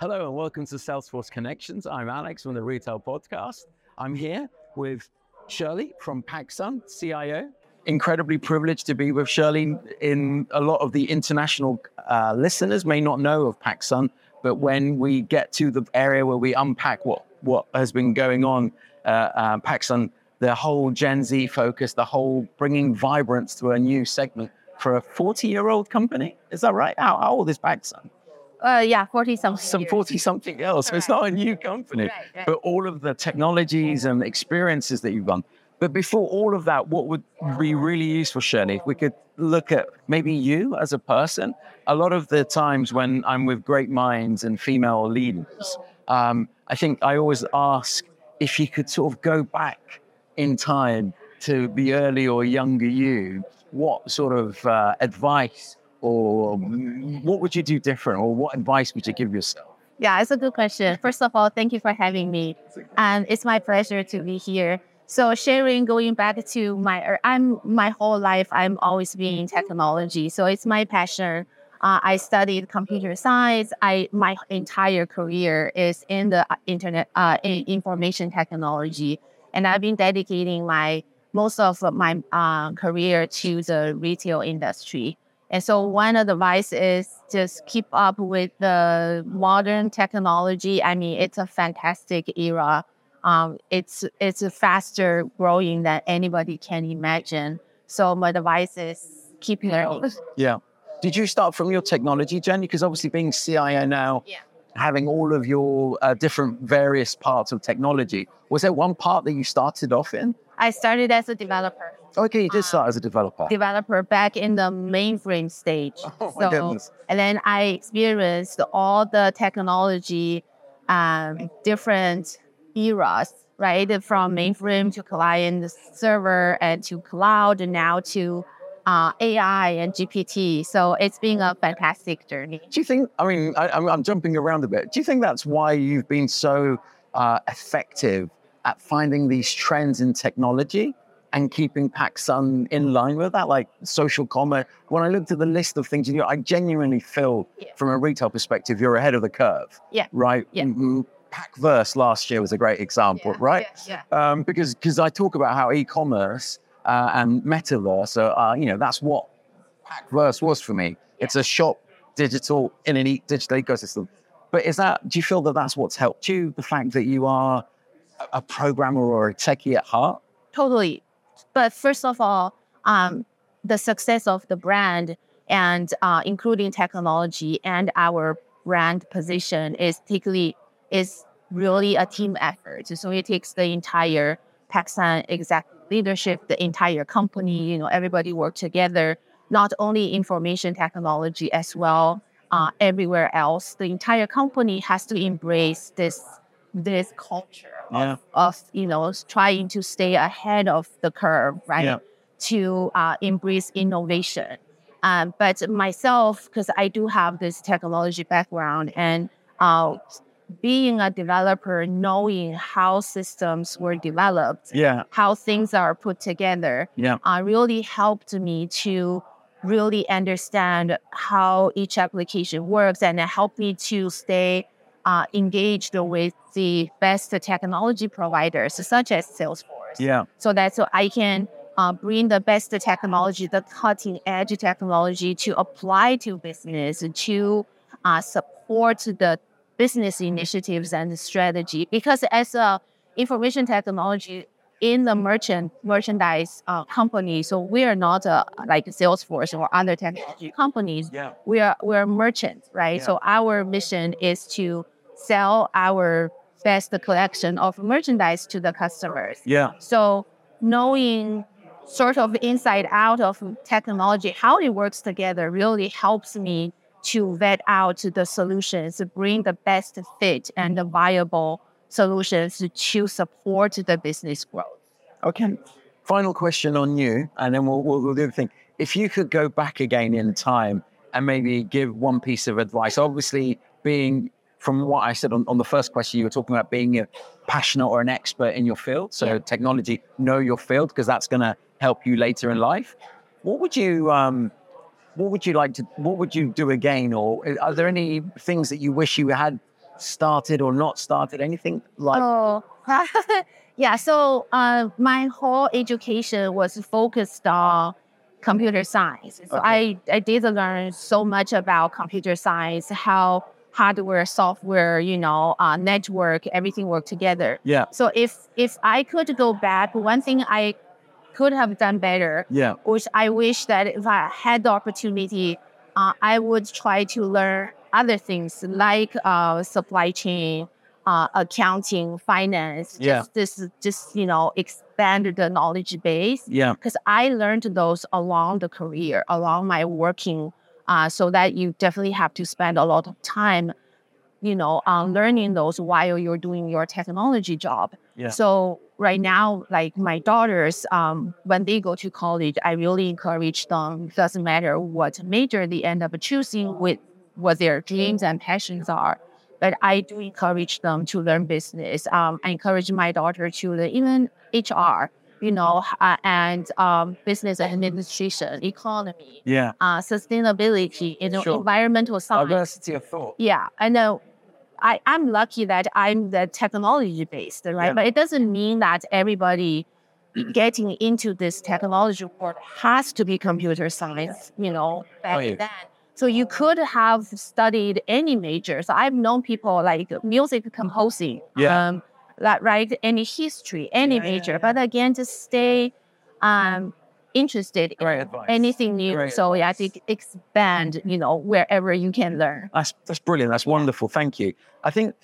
Hello and welcome to Salesforce Connections. I'm Alex from the Retail Podcast. I'm here with Shirley from PacSun, CIO. Incredibly privileged to be with Shirley. In a lot of the international uh, listeners may not know of PacSun, but when we get to the area where we unpack what what has been going on, uh, uh, PacSun, the whole Gen Z focus, the whole bringing vibrance to a new segment for a 40 year old company. Is that right? How, how old is PacSun? Uh, yeah, 40 something. Some 40 something else. So it's not a new company, Right, right. but all of the technologies and experiences that you've done. But before all of that, what would be really useful, Shirley, if we could look at maybe you as a person? A lot of the times when I'm with great minds and female leaders, um, I think I always ask if you could sort of go back in time to the early or younger you, what sort of uh, advice or what would you do different or what advice would you give yourself? Yeah, it's a good question. First of all, thank you for having me. And it's my pleasure to be here. So sharing, going back to my, er, I'm my whole life, I'm always been in technology. So it's my passion. Uh, I studied computer science. I my entire career is in the uh, internet, uh, in information technology, and I've been dedicating my most of my uh, career to the retail industry. And so one of the advice is just keep up with the modern technology. I mean, it's a fantastic era. Um, it's it's faster growing than anybody can imagine. So my advice is keep learning. Yeah. Did you start from your technology journey? Because obviously, being CIO now, Yeah. having all of your uh, different various parts of technology, was there one part that you started off in? I started as a developer. Okay, you did start as a developer. developer back in the mainframe stage. Oh my goodness. and then I experienced all the technology, um, different eras, right? From mainframe to client server and to cloud and now to uh, AI and GPT. So it's been a fantastic journey. Do you think? I mean, I, I'm, I'm jumping around a bit. Do you think that's why you've been so uh, effective at finding these trends in technology and keeping PacSun in line with that, like social commerce? When I looked at the list of things you do, I genuinely feel, Yeah. from a retail perspective, you're ahead of the curve. Yeah. Right. Yeah. Mhm. Packverse last year was a great example, right? Yeah. um, because because I talk about how e-commerce uh, and metaverse are, are, you know, that's what Packverse was for me. It's a shop digital in an e- digital ecosystem. But is that? Do you feel that that's what's helped you? The fact that you are a, a programmer or a techie at heart. Totally. But first of all, um, the success of the brand and uh, including technology and our brand position is particularly is really a team effort. So it takes the entire PacSun exec leadership, the entire company, you know, everybody work together, not only information technology as well, uh, everywhere else. The entire company has to embrace this this culture Yeah. of, of you know trying to stay ahead of the curve, right? Yeah. To uh, embrace innovation. Um, but myself, because I do have this technology background and uh, being a developer, knowing how systems were developed, Yeah. how things are put together, Yeah. uh, really helped me to really understand how each application works and it helped me to stay uh, engaged with the best technology providers, such as Salesforce. Yeah. So that so I can uh, bring the best technology, the cutting edge technology to apply to business to uh, support the business initiatives and strategy. Because as a information technology in the merchant merchandise uh, company, so we are not uh, like Salesforce or other technology companies. Yeah. We are we're merchants, right? Yeah. So our mission is to sell our best collection of merchandise to the customers. Yeah. So knowing sort of inside out of technology, how it works together really helps me to vet out the solutions, bring the best fit and the viable solutions to support the business growth. Okay. Final question on you, and then we'll, we'll, we'll do the thing. If you could go back again in time and maybe give one piece of advice, obviously, being from what I said on, on the first question, you were talking about being a passionate or an expert in your field. So, Yeah. technology, know your field, because that's going to help you later in life. What would you, um, what would you like to, what would you do again? Or are there any things that you wish you had started or not started? Anything like? Oh, yeah. So uh, my whole education was focused on computer science. So Okay. I, I did learn so much about computer science, how hardware, software, you know, uh, network, everything work together. Yeah, So if if I could go back, one thing I could have done better, yeah, which I wish that if I had the opportunity, uh, I would try to learn other things like uh, supply chain, uh, accounting, finance. Yeah. Just this, just you know, expand the knowledge base yeah, because I learned those along the career, along my working, uh, so that you definitely have to spend a lot of time, you know, on learning those while you're doing your technology job. Yeah. So right now, like my daughters, um, when they go to college, I really encourage them. Doesn't matter what major they end up choosing, with what their dreams and passions are. But I do encourage them to learn business. Um, I encourage my daughter to learn even HR you know, uh, and um, business administration, economy, yeah. uh, sustainability, you know, Sure. environmental science. Diversity of thought. Yeah, I know. I, I'm lucky that I'm the technology based, right? Yeah. But it doesn't mean that everybody getting into this technology world has to be computer science, you know, back Oh, yeah. then. So you could have studied any major. So I've known people like music composing, Yeah. um, that right, any history, any Yeah, yeah, major. yeah. But again, just stay um, interested in advice. anything new. Great so yeah, I think expand, you know, wherever you can learn. That's that's brilliant. That's wonderful. Thank you. I think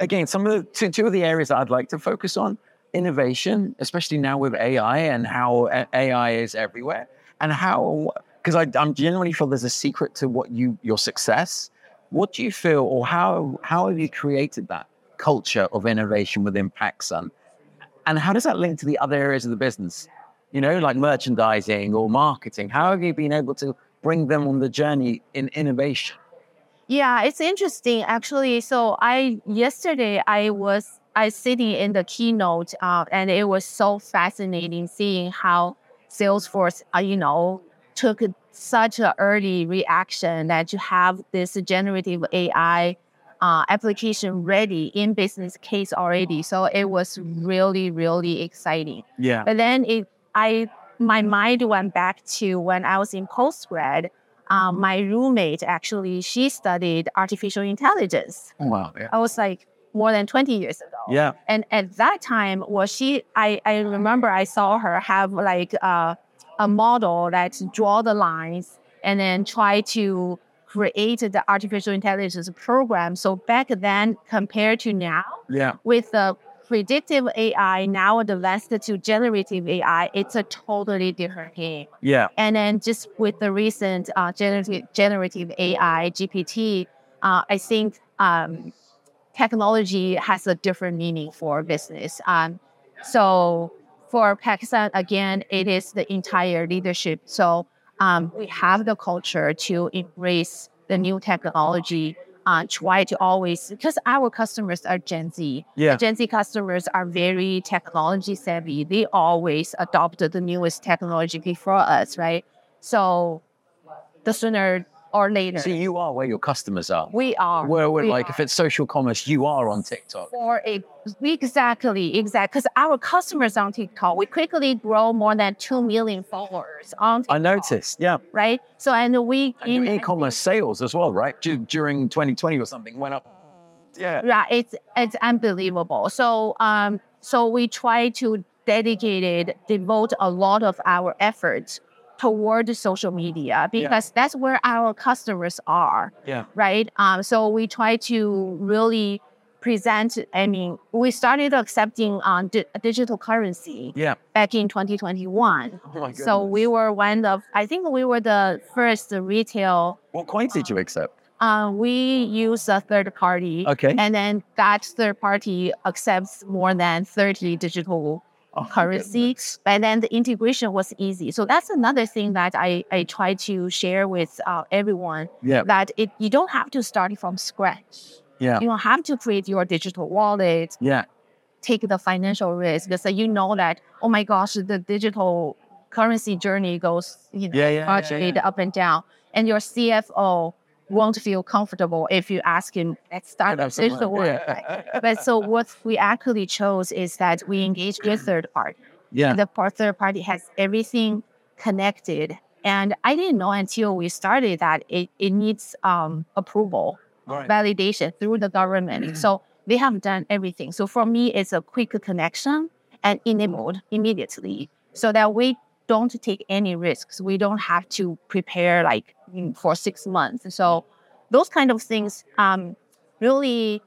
again, some of the two, two of the areas that I'd like to focus on innovation, especially now with AI and how AI is everywhere, and how because I I'm genuinely feel there's a secret to what you your success. What do you feel, or how how have you created that culture of innovation within PacSun, and how does that link to the other areas of the business? You know, like merchandising or marketing. How have you been able to bring them on the journey in innovation? Yeah, it's interesting actually. So I yesterday I was I sitting in the keynote, uh, and it was so fascinating seeing how Salesforce, uh, you know, took such an early reaction that you have this generative AI uh, application ready in business case already. So it was really really exciting. Yeah. But then it, I, my mind went back to when I was in postgrad. Um, my roommate actually, she studied artificial intelligence. Wow. Yeah. I was like more than 20 years ago. Yeah. And at that time, was she? I, I remember I saw her have like uh, a model that draw the lines and then try to create the artificial intelligence program. So back then, compared to now, Yeah. with the predictive AI now advanced to generative AI, it's a totally different game. Yeah. And then just with the recent uh, generative generative AI GPT, uh, I think um, technology has a different meaning for business. Um, so for PacSun, again, it is the entire leadership. So um, we have the culture to embrace the new technology. Uh, try to always because our customers are Gen Z. Yeah. Gen Z customers are very technology savvy. They always adopted the newest technology before us, right? So the sooner or later See, you are where your customers are. we are. Where, where we like, are if it's social commerce, you are on TikTok. for a exactly exactly because our customers on TikTok, we quickly grow more than two million followers on TikTok. I noticed. Yeah. right? So and we And in e-commerce sales as well, right? Du- during 2020 or something went up. Yeah. yeah, it's it's unbelievable. So um, so we try to dedicate it, devote a lot of our efforts toward social media because that's where our customers are, Yeah. right? Um, so we try to really present. I mean, we started accepting um, di- digital currency Yeah. back in 2021. Oh my So we were one of, I think we were the first retail. What coins did you accept? Uh, we use a third party, Okay. and then that third party accepts more than 30 digital Oh, currency. And then the integration was easy. So that's another thing that I, I try to share with uh, everyone Yeah. that it you don't have to start from scratch. Yeah. You don't have to create your digital wallet, Yeah. take the financial risk because you know that oh my gosh the digital currency journey goes you know Yeah. Yeah. yeah, yeah. up and down and your cfo won't feel comfortable if you ask him let's start a digital one. Yeah. Right? But so what we actually chose is that we engage with third party. Yeah. The third party has everything connected. And I didn't know until we started that it, it needs um, approval, Right. validation through the government. so they have done everything. So for me, it's a quick connection and enabled immediately so that we don't take any risks. We don't have to prepare like mm, for six months. So those kind of things um, really,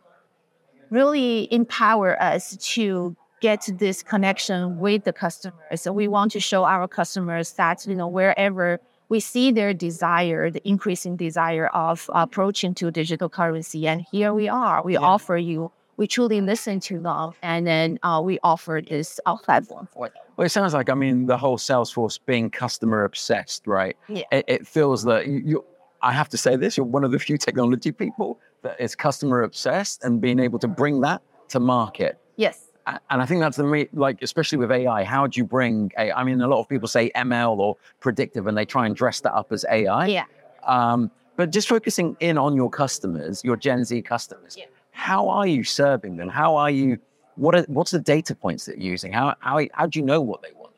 really empower us to get this connection with the customers. So we want to show our customers that you know wherever we see their desire, the increasing desire of approaching to digital currency, and here we are. We Yeah. offer you. We truly listen to them, and then uh, we offer this uh, platform for them. Well, it sounds like I mean the whole Salesforce being customer obsessed, right? Yeah. It, it feels that you. I have to say this: you're one of the few technology people that is customer obsessed and being able to bring that to market. Yes. And I think that's the me like, especially with AI. How do you bring a? I mean, a lot of people say ML or predictive, and they try and dress that up as AI. Yeah. Um, but just focusing in on your customers, your Gen Z customers, Yeah. how are you serving them? How are you? What are what's the data points that you're using? How how how do you know what they want?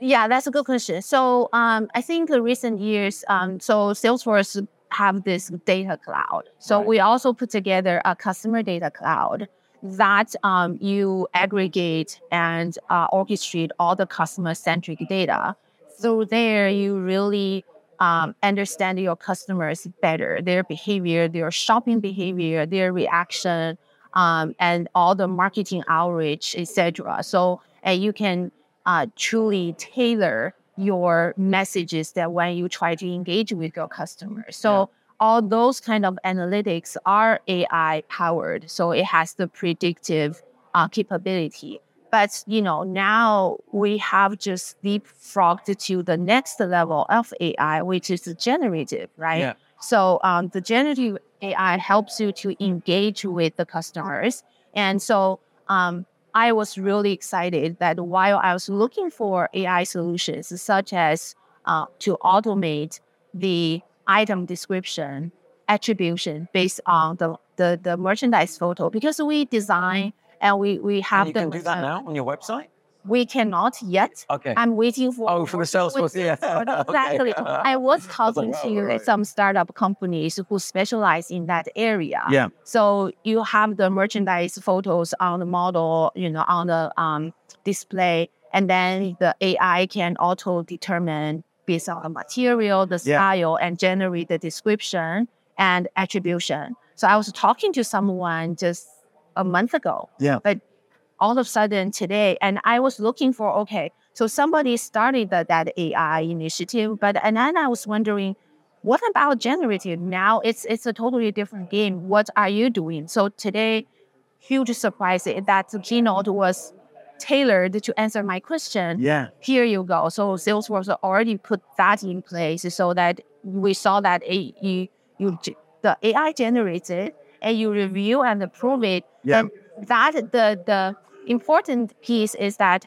Yeah, that's a good question. So um, I think the recent years, um, so Salesforce have this data cloud. So Right. we also put together a customer data cloud that um, you aggregate and uh, orchestrate all the customer centric data. So there, you really um, understand your customers better, their behavior, their shopping behavior, their reaction, um, and all the marketing outreach, etc. So and you can uh, truly tailor your messages that when you try to engage with your customers. So Yeah. all those kind of analytics are AI powered. So it has the predictive uh, capability. But you know now we have just leapfrogged to the next level of AI, which is the generative, right? Yeah. So um, the generative AI helps you to engage with the customers. And so um, I was really excited that while I was looking for AI solutions, such as uh, to automate the item description attribution based on the, the, the merchandise photo, because we design and we, we have And you the can do that now on your website. We cannot yet. Okay. I'm waiting for. Oh, for the Salesforce, yeah. Exactly. Okay. I was talking wow, to right. some startup companies who specialize in that area. Yeah. So you have the merchandise photos on the model, you know, on the um, display, and then the AI can auto determine based on the material, the Yeah. style, and generate the description and attribution. So I was talking to someone just a month ago. Yeah. But all of a sudden today, and I was looking for okay, so somebody started the, that AI initiative, but and then I was wondering, what about generative? Now it's it's a totally different game. What are you doing? So today, huge surprise that the keynote was tailored to answer my question Yeah. here you go. So Salesforce already put that in place so that we saw that a, you, you the AI generates it and you review and approve it. Yeah. And that the the important piece is that